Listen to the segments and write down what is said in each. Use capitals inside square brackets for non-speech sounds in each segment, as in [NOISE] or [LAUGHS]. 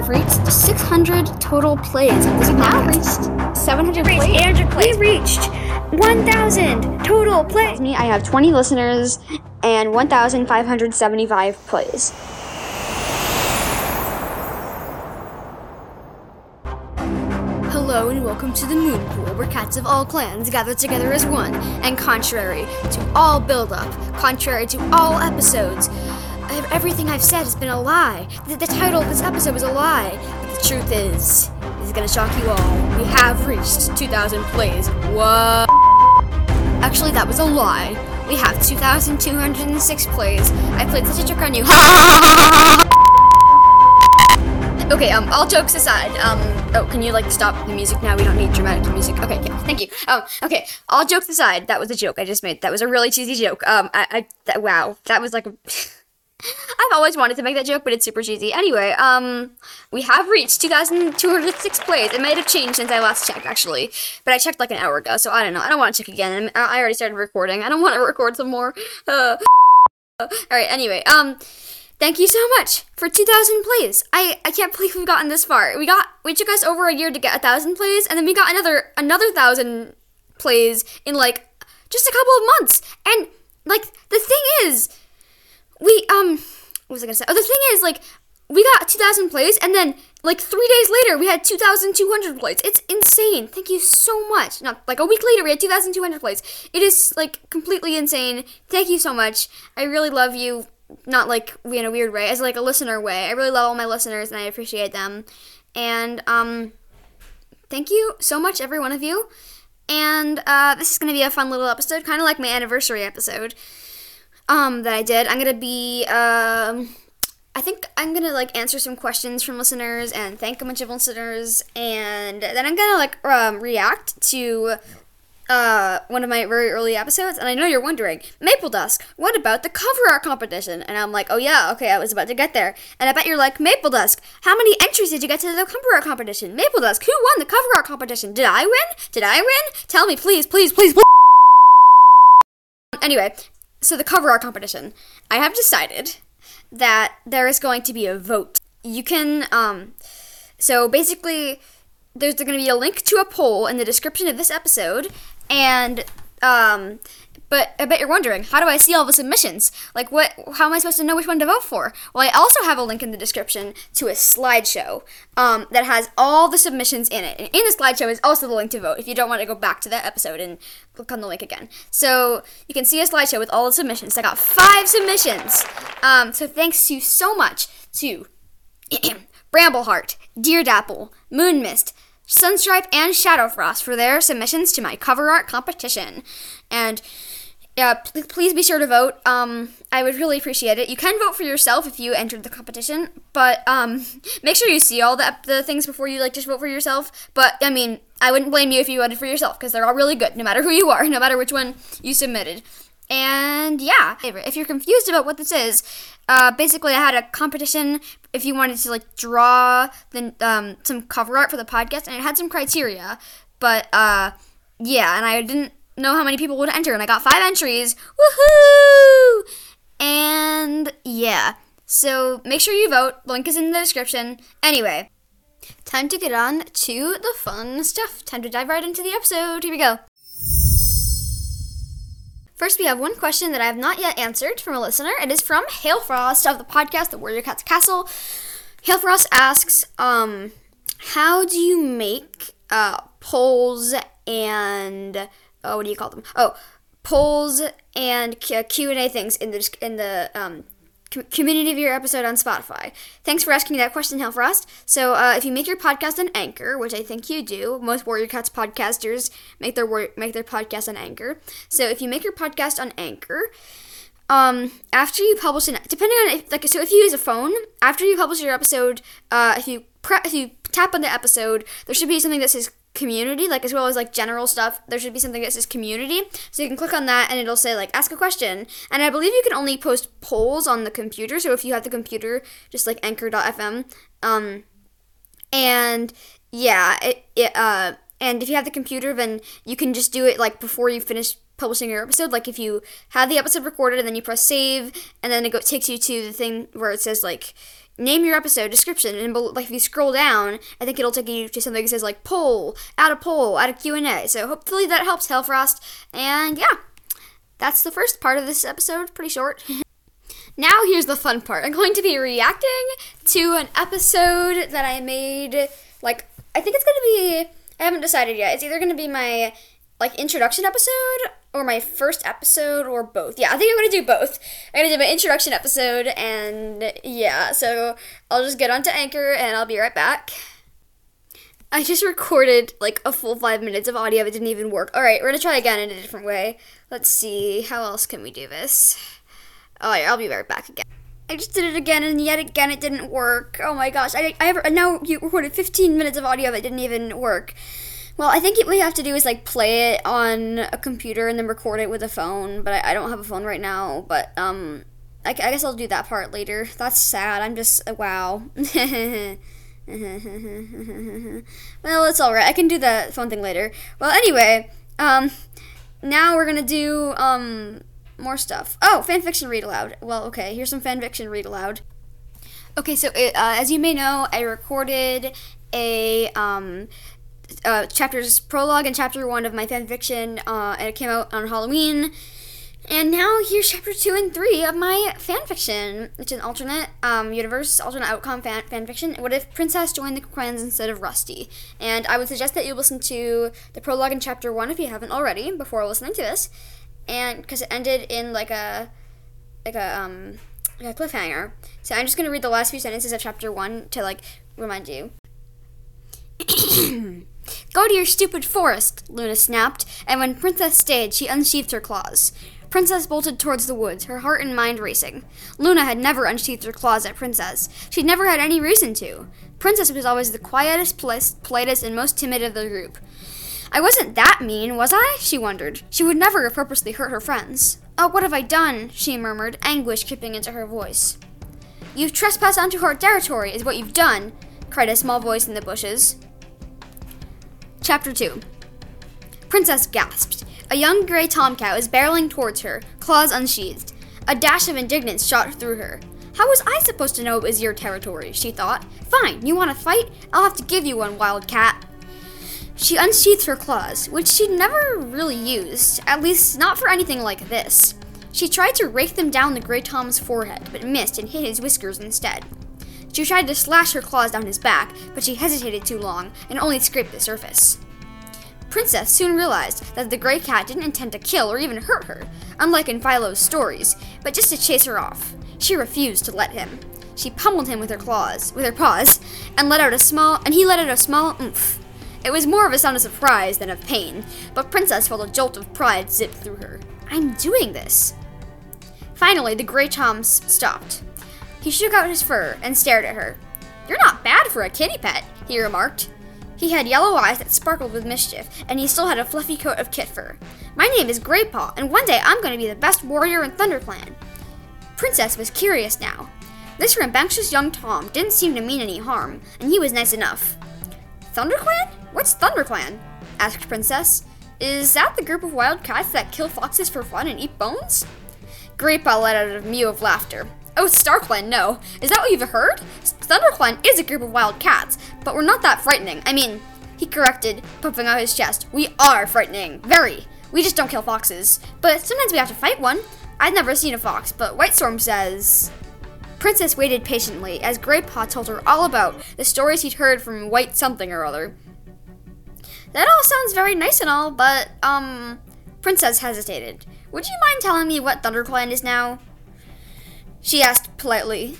have reached 600 total plays of this We've now reached 700 reached plays. 800 plays. We reached 1,000 total plays. Me, I have 20 listeners and 1,575 plays. Hello and welcome to the Moon Pool, where cats of all clans gather together as one. And contrary to all build-up, contrary to all episodes, ev- everything I've said has been a lie. The, the title of this episode is a lie. But the truth is, this is gonna shock you all. We have reached 2,000 plays. What? Actually, that was a lie. We have 2,206 plays. I played such a trick on you. [LAUGHS] Okay, um, all jokes aside, um, oh, can you, like, stop the music now? We don't need dramatic music. Okay, yeah, thank you. Um, okay, all jokes aside, that was a joke I just made. That was a really cheesy joke. Um, I, I that, wow, that was like a... [LAUGHS] Always wanted to make that joke, but it's super cheesy. Anyway, um, we have reached 2,206 plays. It might have changed since I last checked, actually. But I checked like an hour ago, so I don't know. I don't want to check again. I already started recording. I don't want to [LAUGHS] record some more. Uh, [LAUGHS] Alright, anyway, um, thank you so much for 2,000 plays. I, I can't believe we've gotten this far. We got, we took us over a year to get a thousand plays, and then we got another, another thousand plays in like, just a couple of months. And, like, the thing is, we, um, what was I gonna say? Oh, the thing is, like, we got 2,000 plays, and then, like, three days later, we had 2,200 plays. It's insane. Thank you so much. Not, like, a week later, we had 2,200 plays. It is, like, completely insane. Thank you so much. I really love you. Not, like, in a weird way, as, like, a listener way. I really love all my listeners, and I appreciate them. And, um, thank you so much, every one of you. And, uh, this is gonna be a fun little episode, kind of like my anniversary episode um that I did. I'm gonna be um I think I'm gonna like answer some questions from listeners and thank a bunch of listeners and then I'm gonna like um react to uh one of my very early episodes and I know you're wondering, Maple Dusk, what about the cover art competition? And I'm like, Oh yeah, okay, I was about to get there. And I bet you're like, Maple Dusk, how many entries did you get to the cover art competition? Maple Dusk, who won the cover art competition? Did I win? Did I win? Tell me please, please, please, please Anyway, so the cover art competition. I have decided that there is going to be a vote. You can, um, so basically, there's going to be a link to a poll in the description of this episode, and, um, but I bet you're wondering, how do I see all the submissions? Like, what? How am I supposed to know which one to vote for? Well, I also have a link in the description to a slideshow um, that has all the submissions in it. And in the slideshow is also the link to vote if you don't want to go back to that episode and click on the link again. So you can see a slideshow with all the submissions. I got five submissions. Um, so thanks you so much to [CLEARS THROAT] Brambleheart, Deer Dapple, Moon Mist, Sunstripe, and Shadowfrost for their submissions to my cover art competition. And yeah, pl- please be sure to vote. Um, I would really appreciate it. You can vote for yourself if you entered the competition, but um, [LAUGHS] make sure you see all the the things before you like just vote for yourself. But I mean, I wouldn't blame you if you voted for yourself because they're all really good, no matter who you are, [LAUGHS] no matter which one you submitted. And yeah, if you're confused about what this is, uh, basically I had a competition if you wanted to like draw the um, some cover art for the podcast, and it had some criteria, but uh, yeah, and I didn't know how many people would enter, and I got five entries. Woohoo! And yeah, so make sure you vote. Link is in the description. Anyway, time to get on to the fun stuff. Time to dive right into the episode. Here we go. First, we have one question that I have not yet answered from a listener. It is from Hail Frost of the podcast, The Warrior Cats Castle. Hail Frost asks, um, how do you make uh, polls and oh, what do you call them? Oh, polls and Q and A things in the in the um, community of your episode on Spotify. Thanks for asking that question, Hailfrost. So, uh, if you make your podcast on Anchor, which I think you do, most Warrior Cats podcasters make their make their podcast on Anchor. So, if you make your podcast on Anchor. Um, after you publish an, depending on if, like, so if you use a phone, after you publish your episode, uh, if you pre- if you tap on the episode, there should be something that says community, like as well as like general stuff. There should be something that says community, so you can click on that and it'll say like ask a question. And I believe you can only post polls on the computer. So if you have the computer, just like Anchor.fm, um, and yeah, it, it uh, and if you have the computer, then you can just do it like before you finish publishing your episode. Like if you have the episode recorded and then you press save, and then it go- takes you to the thing where it says like name your episode description, and like if you scroll down, I think it'll take you to something that says like poll, add a poll, add a Q and A. So hopefully that helps Hailfrost. And yeah, that's the first part of this episode. Pretty short. [LAUGHS] Now here's the fun part. I'm going to be reacting to an episode that I made. Like I think it's gonna be. I haven't decided yet. It's either gonna be my like introduction episode or my first episode or both. Yeah, I think I'm gonna do both. I'm gonna do my introduction episode and yeah. So I'll just get onto Anchor and I'll be right back. I just recorded like a full five minutes of audio that didn't even work. All right, we're gonna try again in a different way. Let's see how else can we do this. Oh, I'll be right back again. I just did it again, and yet again it didn't work. Oh my gosh! I, I have now you recorded 15 minutes of audio that didn't even work. Well, I think what you have to do is like play it on a computer and then record it with a phone. But I, I don't have a phone right now. But um, I, I guess I'll do that part later. That's sad. I'm just uh, wow. [LAUGHS] well, it's all right. I can do the phone thing later. Well, anyway, um, now we're gonna do um more stuff. Oh, fanfiction read aloud. Well, okay, here's some fanfiction read aloud. Okay, so it, uh, as you may know, I recorded a um, uh, chapters prologue and chapter one of my fanfiction, uh, and it came out on Halloween. And now here's chapter two and three of my fanfiction, which is an alternate um, universe, alternate outcome fan fanfiction. What if Princess joined the clans instead of Rusty? And I would suggest that you listen to the prologue in chapter one if you haven't already before listening to this and because it ended in like a like a um like a cliffhanger. So I'm just gonna read the last few sentences of chapter one to like remind you. [COUGHS] [COUGHS] Go to your stupid forest, Luna snapped, and when Princess stayed, she unsheathed her claws. Princess bolted towards the woods, her heart and mind racing. Luna had never unsheathed her claws at Princess. She'd never had any reason to. Princess was always the quietest, politest, and most timid of the group. I wasn't that mean, was I? She wondered. She would never have purposely hurt her friends. Oh, what have I done? she murmured, anguish creeping into her voice. You've trespassed onto our territory, is what you've done, cried a small voice in the bushes. Chapter 2 Princess gasped. A young gray tomcat was barreling towards her, claws unsheathed. A dash of indignance shot through her. How was I supposed to know it was your territory? she thought. Fine, you want to fight? I'll have to give you one, wild cat. She unsheathed her claws, which she'd never really used, at least not for anything like this. She tried to rake them down the Grey Tom's forehead, but missed and hit his whiskers instead. She tried to slash her claws down his back, but she hesitated too long and only scraped the surface. Princess soon realized that the gray cat didn't intend to kill or even hurt her, unlike in Philo's stories, but just to chase her off. She refused to let him. She pummeled him with her claws, with her paws, and let out a small and he let out a small oomph. It was more of a sound of surprise than of pain, but Princess felt a jolt of pride zip through her. I'm doing this. Finally, the gray Tom stopped. He shook out his fur and stared at her. You're not bad for a kitty pet, he remarked. He had yellow eyes that sparkled with mischief, and he still had a fluffy coat of kit fur. My name is Graypaw, and one day I'm going to be the best warrior in ThunderClan. Princess was curious now. This rambunctious young Tom didn't seem to mean any harm, and he was nice enough. ThunderClan? What's ThunderClan? asked Princess. Is that the group of wild cats that kill foxes for fun and eat bones? Graypaw let out a mew of laughter. Oh, StarClan, no. Is that what you've heard? ThunderClan is a group of wild cats, but we're not that frightening. I mean, he corrected, puffing out his chest. We are frightening. Very. We just don't kill foxes. But sometimes we have to fight one. I've never seen a fox, but Whitestorm says. Princess waited patiently as Graypaw told her all about the stories he'd heard from White something or other. That all sounds very nice and all, but, um, Princess hesitated. Would you mind telling me what ThunderClan is now? She asked politely.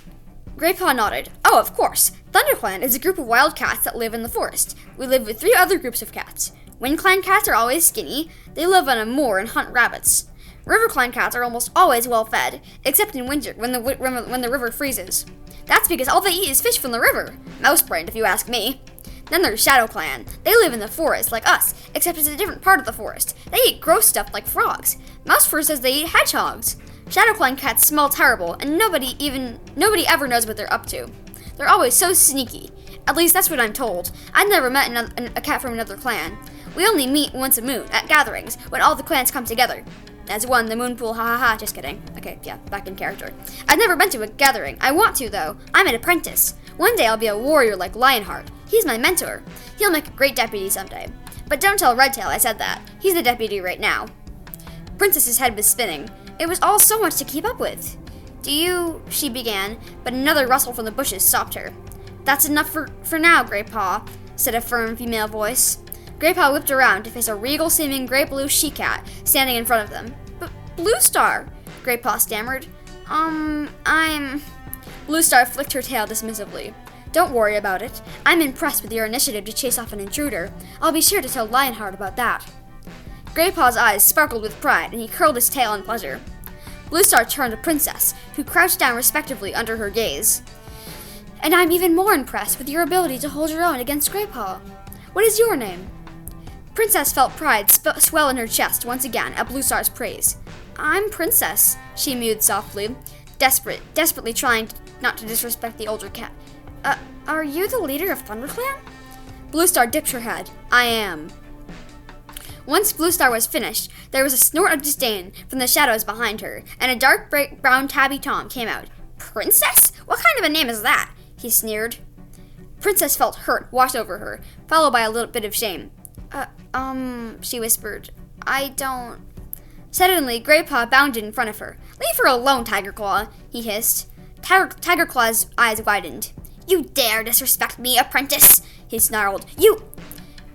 Graypaw nodded. Oh, of course. ThunderClan is a group of wild cats that live in the forest. We live with three other groups of cats. WindClan cats are always skinny. They live on a moor and hunt rabbits. RiverClan cats are almost always well fed, except in winter when the when the river freezes. That's because all they eat is fish from the river. Mouse brained, if you ask me. Then there's Shadow Clan. They live in the forest like us, except it's a different part of the forest. They eat gross stuff like frogs. Mousefur says they eat hedgehogs. Shadow Clan cats smell terrible, and nobody even nobody ever knows what they're up to. They're always so sneaky. At least that's what I'm told. I've never met another, a cat from another clan. We only meet once a moon, at gatherings, when all the clans come together. As one, the moon pool, ha ha ha, just kidding. Okay, yeah, back in character. I've never been to a gathering. I want to, though. I'm an apprentice. One day I'll be a warrior like Lionheart. He's my mentor. He'll make a great deputy someday. But don't tell Redtail I said that. He's the deputy right now. Princess's head was spinning. It was all so much to keep up with. Do you, she began, but another rustle from the bushes stopped her. That's enough for, for now, Graypaw, said a firm female voice. Graypaw whipped around to face a regal seeming gray blue she cat standing in front of them. But Blue Star, Graypaw stammered. Um, I'm. Blue Star flicked her tail dismissively. Don't worry about it. I'm impressed with your initiative to chase off an intruder. I'll be sure to tell Lionheart about that. Graypaw's eyes sparkled with pride, and he curled his tail in pleasure. Blue Star turned to Princess, who crouched down respectively under her gaze. And I'm even more impressed with your ability to hold your own against Graypaw. What is your name? Princess felt pride sp- swell in her chest once again at Blue Star's praise. I'm Princess, she mewed softly, desperate, desperately trying not to disrespect the older cat. Uh, are you the leader of ThunderClan? Blue Star dipped her head. I am. Once Blue Star was finished, there was a snort of disdain from the shadows behind her, and a dark brown tabby Tom came out. Princess? What kind of a name is that? He sneered. Princess felt hurt wash over her, followed by a little bit of shame. Uh, um, she whispered. I don't. Suddenly, Graypaw bounded in front of her. Leave her alone, Tiger Claw, he hissed. Tiger, Tiger Claw's eyes widened. You dare disrespect me, apprentice! He snarled. You.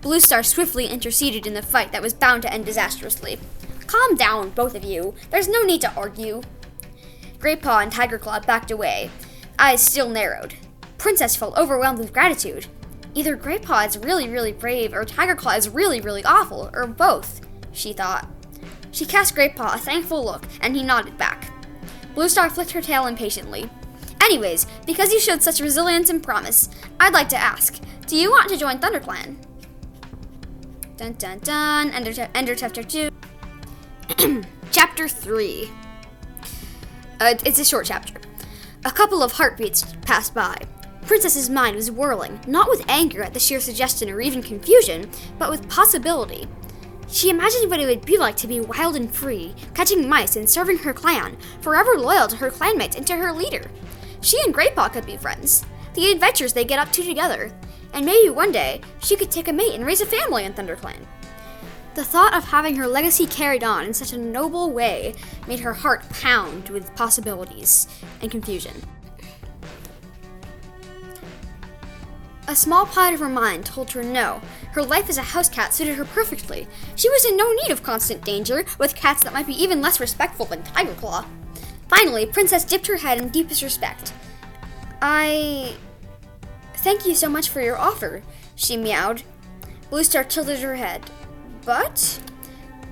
Blue Star swiftly interceded in the fight that was bound to end disastrously. Calm down, both of you. There's no need to argue. Graypaw and Tiger Claw backed away, eyes still narrowed. Princess felt overwhelmed with gratitude. Either Graypaw is really, really brave, or Tiger Claw is really, really awful, or both, she thought. She cast Graypaw a thankful look, and he nodded back. Blue Star flicked her tail impatiently. Anyways, because you showed such resilience and promise, I'd like to ask do you want to join ThunderClan? Dun dun dun, Ender, Ender Chapter 2. [CLEARS THROAT] chapter 3. Uh, it's a short chapter. A couple of heartbeats passed by. Princess's mind was whirling, not with anger at the sheer suggestion or even confusion, but with possibility. She imagined what it would be like to be wild and free, catching mice and serving her clan, forever loyal to her clanmates and to her leader. She and Graypaw could be friends. The adventures they get up to together. And maybe one day she could take a mate and raise a family in ThunderClan. The thought of having her legacy carried on in such a noble way made her heart pound with possibilities and confusion. A small part of her mind told her no. Her life as a house cat suited her perfectly. She was in no need of constant danger with cats that might be even less respectful than Tiger Claw. Finally, Princess dipped her head in deepest respect. I. Thank you so much for your offer, she meowed. Blue Star tilted her head. But?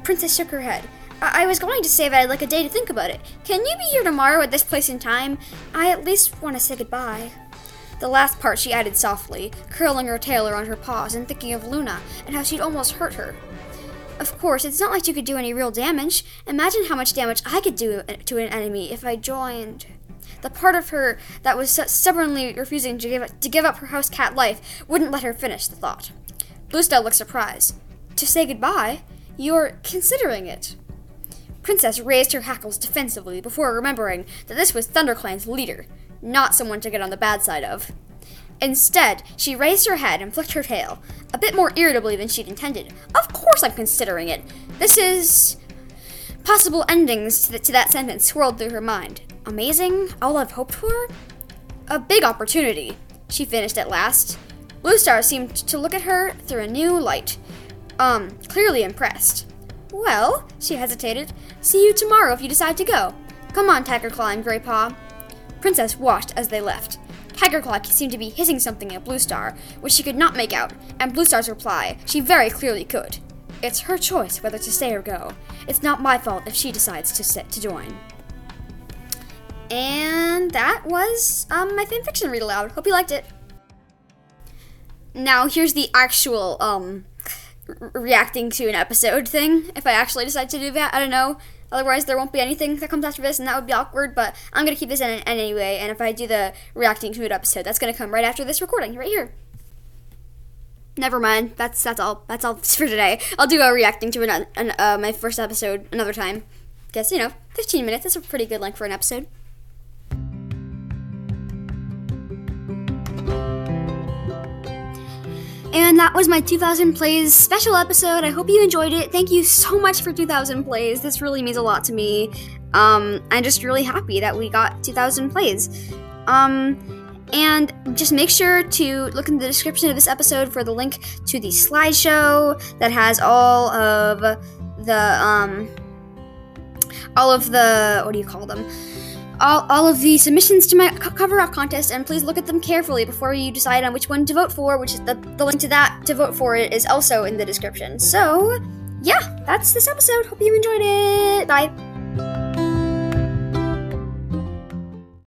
Princess shook her head. I-, I was going to say that I'd like a day to think about it. Can you be here tomorrow at this place and time? I at least want to say goodbye. The last part she added softly, curling her tail around her paws and thinking of Luna and how she'd almost hurt her. Of course, it's not like you could do any real damage. Imagine how much damage I could do to an enemy if I joined. The part of her that was stubbornly refusing to give, to give up her house cat life wouldn't let her finish the thought. Bluestar looked surprised. To say goodbye? You're considering it. Princess raised her hackles defensively before remembering that this was ThunderClan's leader, not someone to get on the bad side of. Instead, she raised her head and flicked her tail, a bit more irritably than she'd intended. Of course I'm considering it. This is. Possible endings to that sentence swirled through her mind. Amazing? All I've hoped for? A big opportunity, she finished at last. Blue Star seemed to look at her through a new light. Um, clearly impressed. Well, she hesitated. See you tomorrow if you decide to go. Come on, Tiger Claw and Graypaw. Princess watched as they left. Tiger Claw seemed to be hissing something at Blue Star, which she could not make out, and Blue Star's reply she very clearly could. It's her choice whether to stay or go. It's not my fault if she decides to sit to join. And that was um, my fanfiction read aloud. Hope you liked it. Now here's the actual um, reacting to an episode thing. If I actually decide to do that, I don't know. Otherwise, there won't be anything that comes after this, and that would be awkward. But I'm gonna keep this in, in anyway. And if I do the reacting to an episode, that's gonna come right after this recording, right here. never mind. That's that's all. That's all [LAUGHS] for today. I'll do a reacting to an, an, uh, my first episode another time. Guess you know, 15 minutes. That's a pretty good length for an episode. And that was my 2000 plays special episode. I hope you enjoyed it. Thank you so much for 2000 plays. This really means a lot to me. Um, I'm just really happy that we got 2000 plays. Um, and just make sure to look in the description of this episode for the link to the slideshow that has all of the um, all of the what do you call them? All, all of the submissions to my co- cover art contest, and please look at them carefully before you decide on which one to vote for. Which is the, the link to that to vote for it is also in the description. So, yeah, that's this episode. Hope you enjoyed it. Bye.